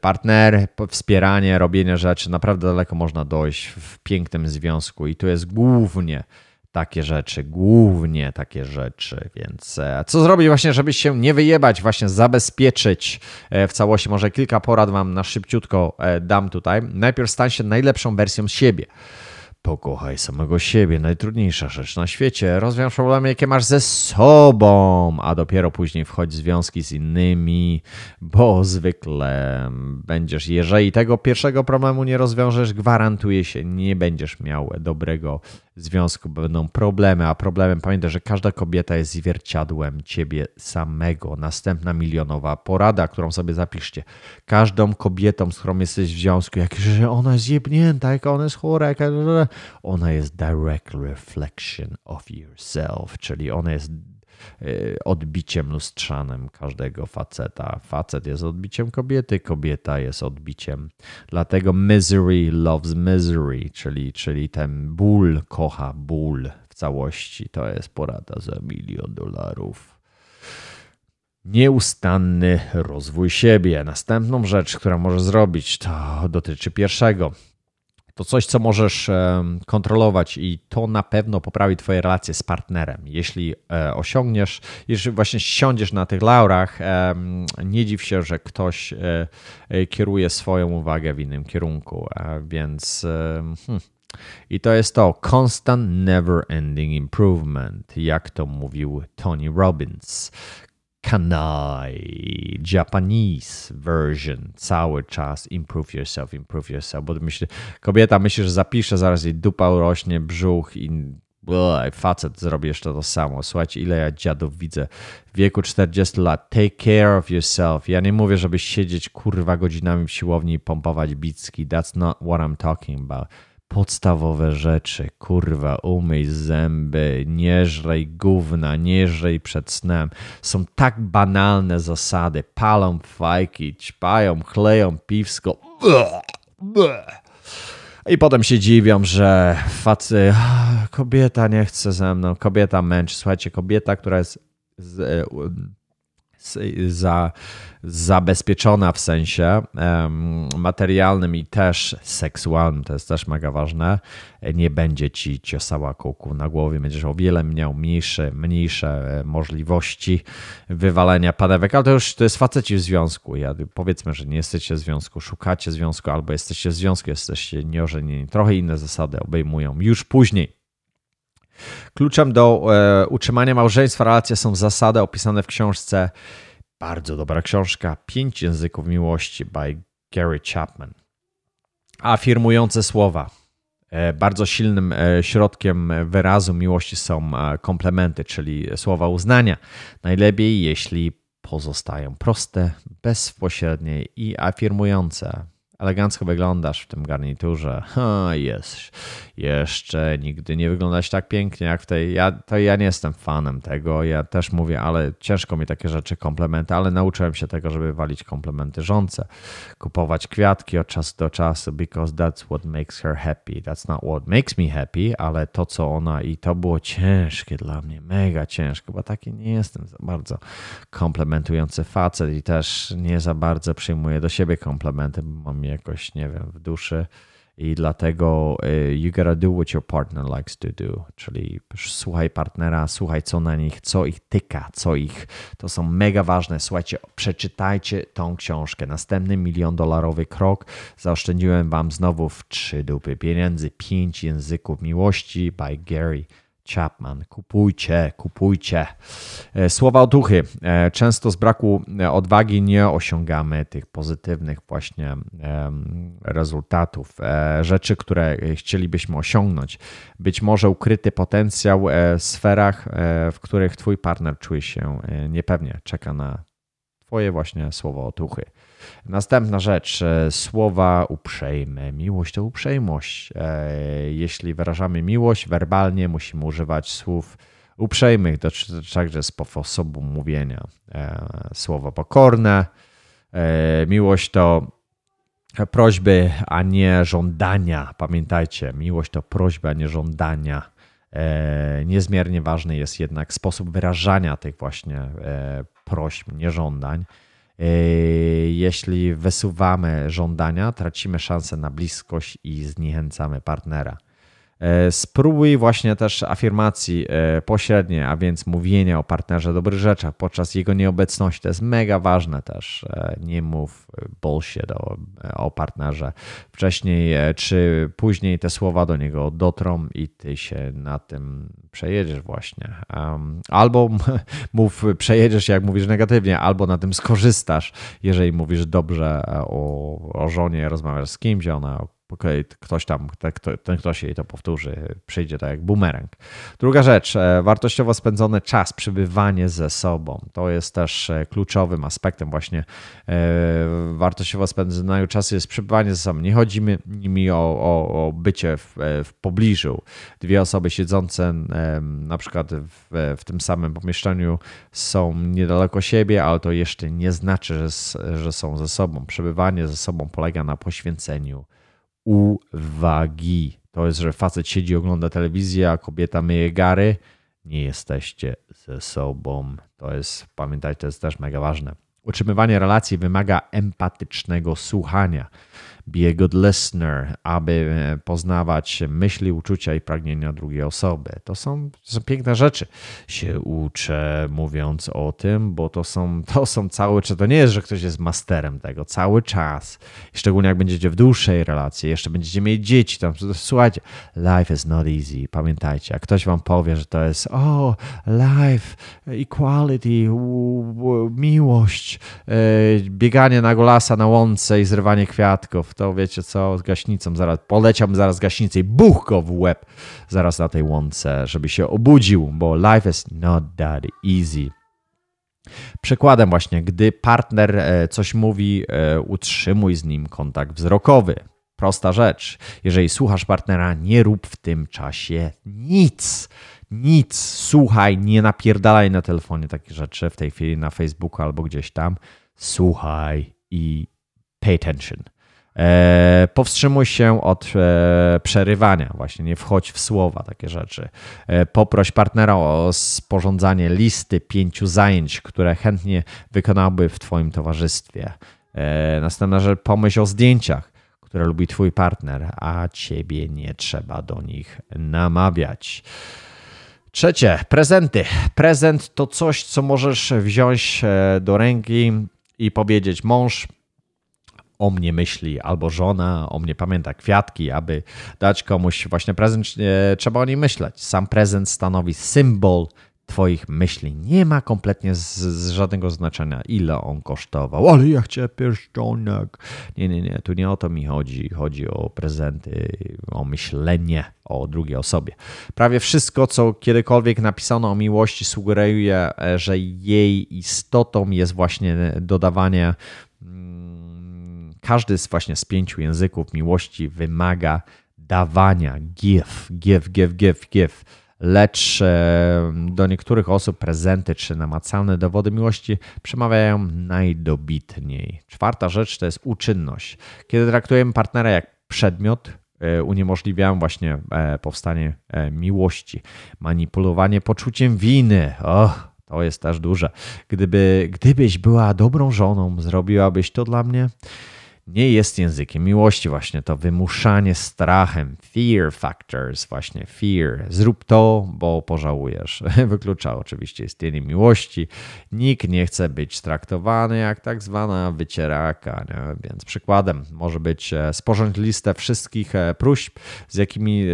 Partner, wspieranie, robienie rzeczy. Naprawdę daleko można dojść w pięknym związku i tu jest głównie takie rzeczy, głównie takie rzeczy, więc e, co zrobić właśnie, żeby się nie wyjebać, właśnie zabezpieczyć e, w całości, może kilka porad wam na szybciutko e, dam tutaj. Najpierw stań się najlepszą wersją siebie. Pokochaj samego siebie, najtrudniejsza rzecz na świecie. Rozwiąż problemy, jakie masz ze sobą, a dopiero później wchodź w związki z innymi, bo zwykle będziesz, jeżeli tego pierwszego problemu nie rozwiążesz, gwarantuję się, nie będziesz miał dobrego związku, będą problemy, a problemem pamiętaj, że każda kobieta jest zwierciadłem ciebie samego. Następna milionowa porada, którą sobie zapiszcie. Każdą kobietą, z którą jesteś w związku, jak że ona jest jebnięta, jak ona jest chora, jak ona jest direct reflection of yourself, czyli ona jest e, odbiciem lustrzanym każdego faceta. Facet jest odbiciem kobiety, kobieta jest odbiciem. Dlatego misery loves misery, czyli, czyli ten ból kocha ból w całości. To jest porada za milion dolarów. Nieustanny rozwój siebie. Następną rzecz, która może zrobić, to dotyczy pierwszego to coś, co możesz kontrolować i to na pewno poprawi Twoje relacje z partnerem. Jeśli e, osiągniesz, jeśli właśnie siądziesz na tych laurach, nie dziw się, że ktoś e, e, kieruje swoją uwagę w innym kierunku, więc. Hmm. I to jest to constant, never ending improvement, jak to mówił Tony Robbins kanai, Japanese version, cały czas improve yourself, improve yourself, bo myśli, kobieta myśli, że zapisze, zaraz jej dupa urośnie, brzuch i facet zrobi jeszcze to samo. Słuchajcie, ile ja dziadów widzę w wieku 40 lat. Take care of yourself. Ja nie mówię, żeby siedzieć kurwa godzinami w siłowni i pompować bicki. That's not what I'm talking about podstawowe rzeczy. Kurwa, umyj zęby, nie żrej gówna, nie żrej przed snem. Są tak banalne zasady. Palą fajki, ćpają, chleją piwsko. I potem się dziwią, że facy, kobieta nie chce ze mną, kobieta męczy. Słuchajcie, kobieta, która jest e, za, zabezpieczona w sensie materialnym i też seksualnym, to jest też mega ważne, nie będzie ci ciosała kołku na głowie, będziesz o wiele miał mniejsze, mniejsze e, możliwości wywalenia panewek, ale to już to jest faceci w związku. Ja, powiedzmy, że nie jesteście w związku, szukacie związku albo jesteście w związku, jesteście nieożenieni. Trochę inne zasady obejmują już później. Kluczem do e, utrzymania małżeństwa relacje są zasady opisane w książce. Bardzo dobra książka. Pięć języków miłości by Gary Chapman. Afirmujące słowa. E, bardzo silnym e, środkiem wyrazu miłości są e, komplementy, czyli słowa uznania. Najlepiej, jeśli pozostają proste, bezpośrednie i afirmujące elegancko wyglądasz w tym garniturze. Ha, jest. Jeszcze nigdy nie wyglądać tak pięknie jak w tej. Ja, to ja nie jestem fanem tego. Ja też mówię, ale ciężko mi takie rzeczy, komplementy, ale nauczyłem się tego, żeby walić komplementy żonce. Kupować kwiatki od czasu do czasu, because that's what makes her happy. That's not what makes me happy, ale to, co ona i to było ciężkie dla mnie, mega ciężko, bo taki nie jestem za bardzo komplementujący facet i też nie za bardzo przyjmuję do siebie komplementy, bo mam jakoś, nie wiem, w duszy i dlatego y, you gotta do what your partner likes to do, czyli słuchaj partnera, słuchaj co na nich, co ich tyka, co ich, to są mega ważne. Słuchajcie, przeczytajcie tą książkę. Następny milion dolarowy krok. Zaoszczędziłem wam znowu w trzy dupy pieniędzy, pięć języków miłości by Gary Chapman. Kupujcie, kupujcie. E, słowa otuchy. E, często z braku e, odwagi nie osiągamy tych pozytywnych właśnie rezultatów, rzeczy, które chcielibyśmy osiągnąć. Być może ukryty potencjał w sferach, w których Twój partner czuje się niepewnie, czeka na Twoje właśnie słowo otuchy. Następna rzecz, e, słowa uprzejme. Miłość to uprzejmość. E, jeśli wyrażamy miłość werbalnie, musimy używać słów uprzejmych, także sposobu mówienia. E, słowa pokorne. Miłość to prośby, a nie żądania. Pamiętajcie, miłość to prośby, a nie żądania. Niezmiernie ważny jest jednak sposób wyrażania tych właśnie prośb, nie żądań. Yy, jeśli wysuwamy żądania, tracimy szansę na bliskość i zniechęcamy partnera. E, spróbuj właśnie też afirmacji e, pośredniej, a więc mówienia o partnerze dobrych rzeczach podczas jego nieobecności. To jest mega ważne też. E, nie mów bullshit o, o partnerze wcześniej czy później te słowa do niego dotrą i ty się na tym przejedziesz właśnie. Albo [laughs] mów, przejedziesz jak mówisz negatywnie, albo na tym skorzystasz, jeżeli mówisz dobrze o, o żonie, rozmawiasz z kimś, ona okay, ktoś tam, ten ktoś jej to powtórzy, przyjdzie to jak bumerang. Druga rzecz, e, wartościowo spędzony czas, przebywanie ze sobą. To jest też e, kluczowym aspektem właśnie e, wartościowo spędzonego czasu jest przebywanie ze sobą. Nie chodzi mi o, o, o bycie w, w pobliżu. Dwie osoby siedzące na przykład w, w tym samym pomieszczeniu są niedaleko siebie, ale to jeszcze nie znaczy, że, że są ze sobą. Przebywanie ze sobą polega na poświęceniu uwagi. To jest, że facet siedzi, ogląda telewizję, a kobieta myje gary. Nie jesteście ze sobą. To jest, pamiętajcie, to jest też mega ważne. Utrzymywanie relacji wymaga empatycznego słuchania. Be a good listener, aby e, poznawać myśli, uczucia i pragnienia drugiej osoby. To są, to są piękne rzeczy. Się uczę mówiąc o tym, bo to są, [laughs] to są całe, czy to nie jest, że ktoś jest masterem tego cały czas. Szczególnie jak będziecie w dłuższej relacji, jeszcze będziecie mieć dzieci. Tam, słuchajcie, life is not easy. Pamiętajcie, jak ktoś wam powie, że to jest o, life, equality, miłość, e, bieganie na golasa na łące i zrywanie kwiatków, to wiecie co, z gaśnicą zaraz, poleciałbym zaraz z gaśnicy i buch go w łeb zaraz na tej łące, żeby się obudził, bo life is not that easy. Przykładem właśnie, gdy partner e, coś mówi, e, utrzymuj z nim kontakt wzrokowy. Prosta rzecz. Jeżeli słuchasz partnera, nie rób w tym czasie nic. Nic. Słuchaj, nie napierdalaj na telefonie takie rzeczy, w tej chwili na Facebooku albo gdzieś tam. Słuchaj i pay attention. E, powstrzymuj się od e, przerywania, właśnie nie wchodź w słowa, takie rzeczy. E, poproś partnera o sporządzanie listy pięciu zajęć, które chętnie wykonałby w Twoim towarzystwie. Następna rzecz, pomyśl o zdjęciach, które lubi Twój partner, a Ciebie nie trzeba do nich namawiać. Trzecie, prezenty. Prezent to coś, co możesz wziąć do ręki i powiedzieć: Mąż, o mnie myśli, albo żona o mnie pamięta, kwiatki, aby dać komuś właśnie prezent, trzeba o niej myśleć. Sam prezent stanowi symbol Twoich myśli. Nie ma kompletnie z, z, żadnego znaczenia, ile on kosztował. Ale ja chcę pierścionek. Nie, nie, nie, tu nie o to mi chodzi. Chodzi o prezenty, o myślenie o drugiej osobie. Prawie wszystko, co kiedykolwiek napisano o miłości, sugeruje, że jej istotą jest właśnie dodawanie każdy z właśnie z pięciu języków miłości wymaga dawania, give, give, give, give, give. Lecz e, do niektórych osób prezenty czy namacalne dowody miłości przemawiają najdobitniej. Czwarta rzecz to jest uczynność. Kiedy traktujemy partnera jak przedmiot, e, uniemożliwiają właśnie e, powstanie miłości. Manipulowanie poczuciem winy. Och, to jest też duże. Gdyby, gdybyś była dobrą żoną, zrobiłabyś to dla mnie? Nie jest językiem miłości, właśnie to wymuszanie strachem, fear factors, właśnie fear. Zrób to, bo pożałujesz. [laughs] Wyklucza oczywiście istnienie miłości. Nikt nie chce być traktowany jak tak zwana wycieraka, nie? więc przykładem może być e, sporządź listę wszystkich e, próśb, z jakimi e,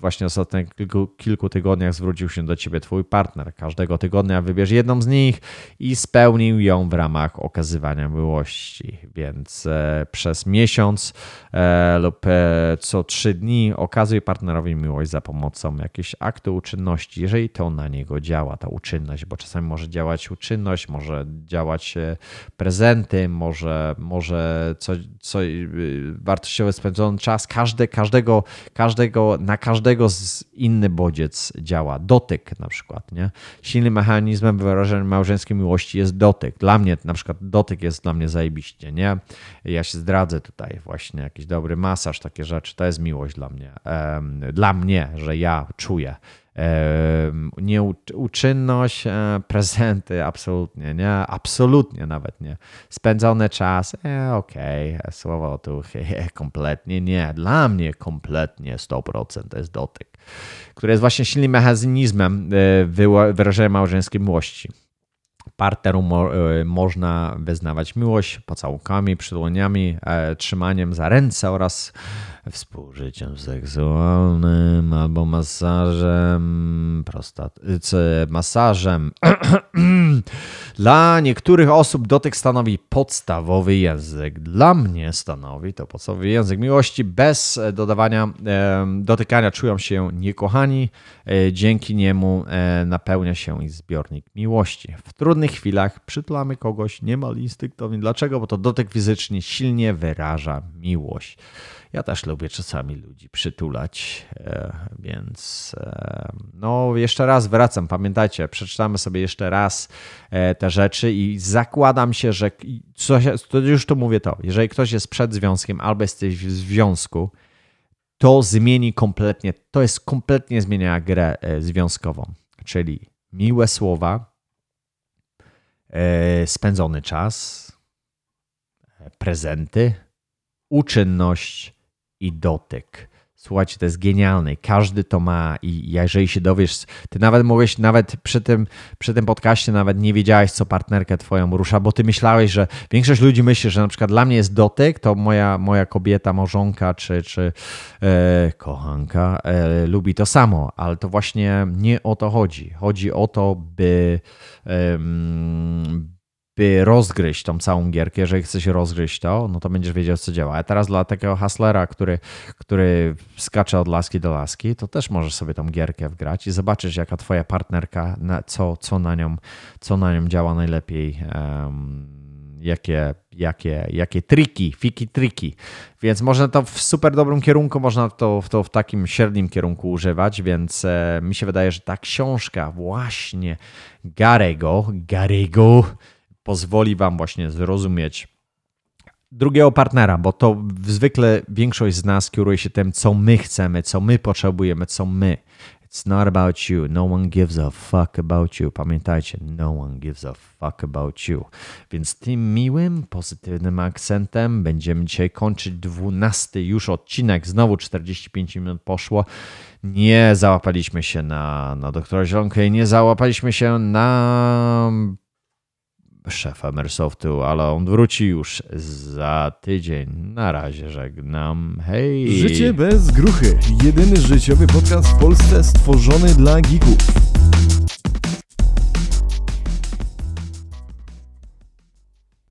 właśnie w ostatnich kilku, kilku tygodniach zwrócił się do ciebie twój partner. Każdego tygodnia wybierz jedną z nich i spełnił ją w ramach okazywania miłości, więc przez miesiąc e, lub e, co trzy dni okazuj partnerowi miłość za pomocą jakiejś aktu uczynności, jeżeli to na niego działa, ta uczynność, bo czasami może działać uczynność, może działać e, prezenty, może, może co, co wartościowy spędzony czas, każde, każdego, każdego, na każdego z inny bodziec działa. Dotyk na przykład, nie? Silnym mechanizmem wyrażenia małżeńskiej miłości jest dotyk. Dla mnie na przykład dotyk jest dla mnie zajebiście, nie? Ja się zdradzę tutaj właśnie jakiś dobry masaż, takie rzeczy, to jest miłość dla mnie. Dla mnie, że ja czuję nie uczynność, e, prezenty, absolutnie nie, absolutnie nawet nie. Spędzony czas, e, okej, okay. słowo otuchy, [laughs] kompletnie nie. Dla mnie kompletnie 100% to jest dotyk, który jest właśnie silnym mechanizmem e, wyrażenia małżeńskiej miłości partneru mo e, można wyznawać miłość pocałukami, przydłoniami, e, trzymaniem za ręce oraz współżyciem seksualnym albo masażem, prostaty, masażem. [clears throat] Dla niektórych osób dotyk stanowi podstawowy język. Dla mnie stanowi to podstawowy język miłości. Bez dodawania e, dotykania czują się niekochani. E, dzięki niemu e, napełnia się ich zbiornik miłości. W trudnych chwilach przytulamy kogoś niemal instynktownie. Dlaczego? Bo to dotyk fizyczny silnie wyraża miłość. Ja też lubię czasami ludzi przytulać, e, więc e, no jeszcze raz wracam. Pamiętajcie, przeczytamy sobie jeszcze raz e, te rzeczy i zakładam się, że coś, to już tu mówię to, jeżeli ktoś jest przed związkiem albo jesteś w związku, to zmieni kompletnie, to jest kompletnie zmienia grę związkową, czyli miłe słowa, spędzony czas, prezenty, uczynność, i dotyk. Słuchajcie, to jest genialne. Każdy to ma i jeżeli się dowiesz, ty nawet mogłeś, nawet przy tym, przy tym podcaście nawet nie wiedziałeś, co partnerkę twoją rusza, bo ty myślałeś, że większość ludzi myśli, że na przykład dla mnie jest dotyk, to moja, moja kobieta, małżonka czy, czy e, kochanka e, lubi to samo, ale to właśnie nie o to chodzi. Chodzi o to, by by rozgryźć tą całą gierkę, jeżeli chcesz rozgryźć to, no to będziesz wiedział, co działa. A teraz dla takiego haslera, który, który skacze od laski do laski, to też możesz sobie tą gierkę wgrać i zobaczysz, jaka twoja partnerka, co, co, na, nią, co na nią działa najlepiej. Um, jakie, jakie, jakie triki, fiki triki. Więc można to w super dobrym kierunku, można to, to w takim średnim kierunku używać, więc e, mi się wydaje, że ta książka właśnie Garego, Garego pozwoli Wam właśnie zrozumieć drugiego partnera, bo to zwykle większość z nas kieruje się tym, co my chcemy, co my potrzebujemy, co my. It's not about you. No one gives a fuck about you. Pamiętajcie, no one gives a fuck about you. Więc tym miłym, pozytywnym akcentem będziemy dzisiaj kończyć dwunasty już odcinek. Znowu 45 minut poszło. Nie załapaliśmy się na, na doktora Zielonkę, nie załapaliśmy się na szefa Mersoftu, ale on wróci już za tydzień. Na razie żegnam. Hej! Życie bez gruchy. Jedyny życiowy podcast w Polsce stworzony dla geeków.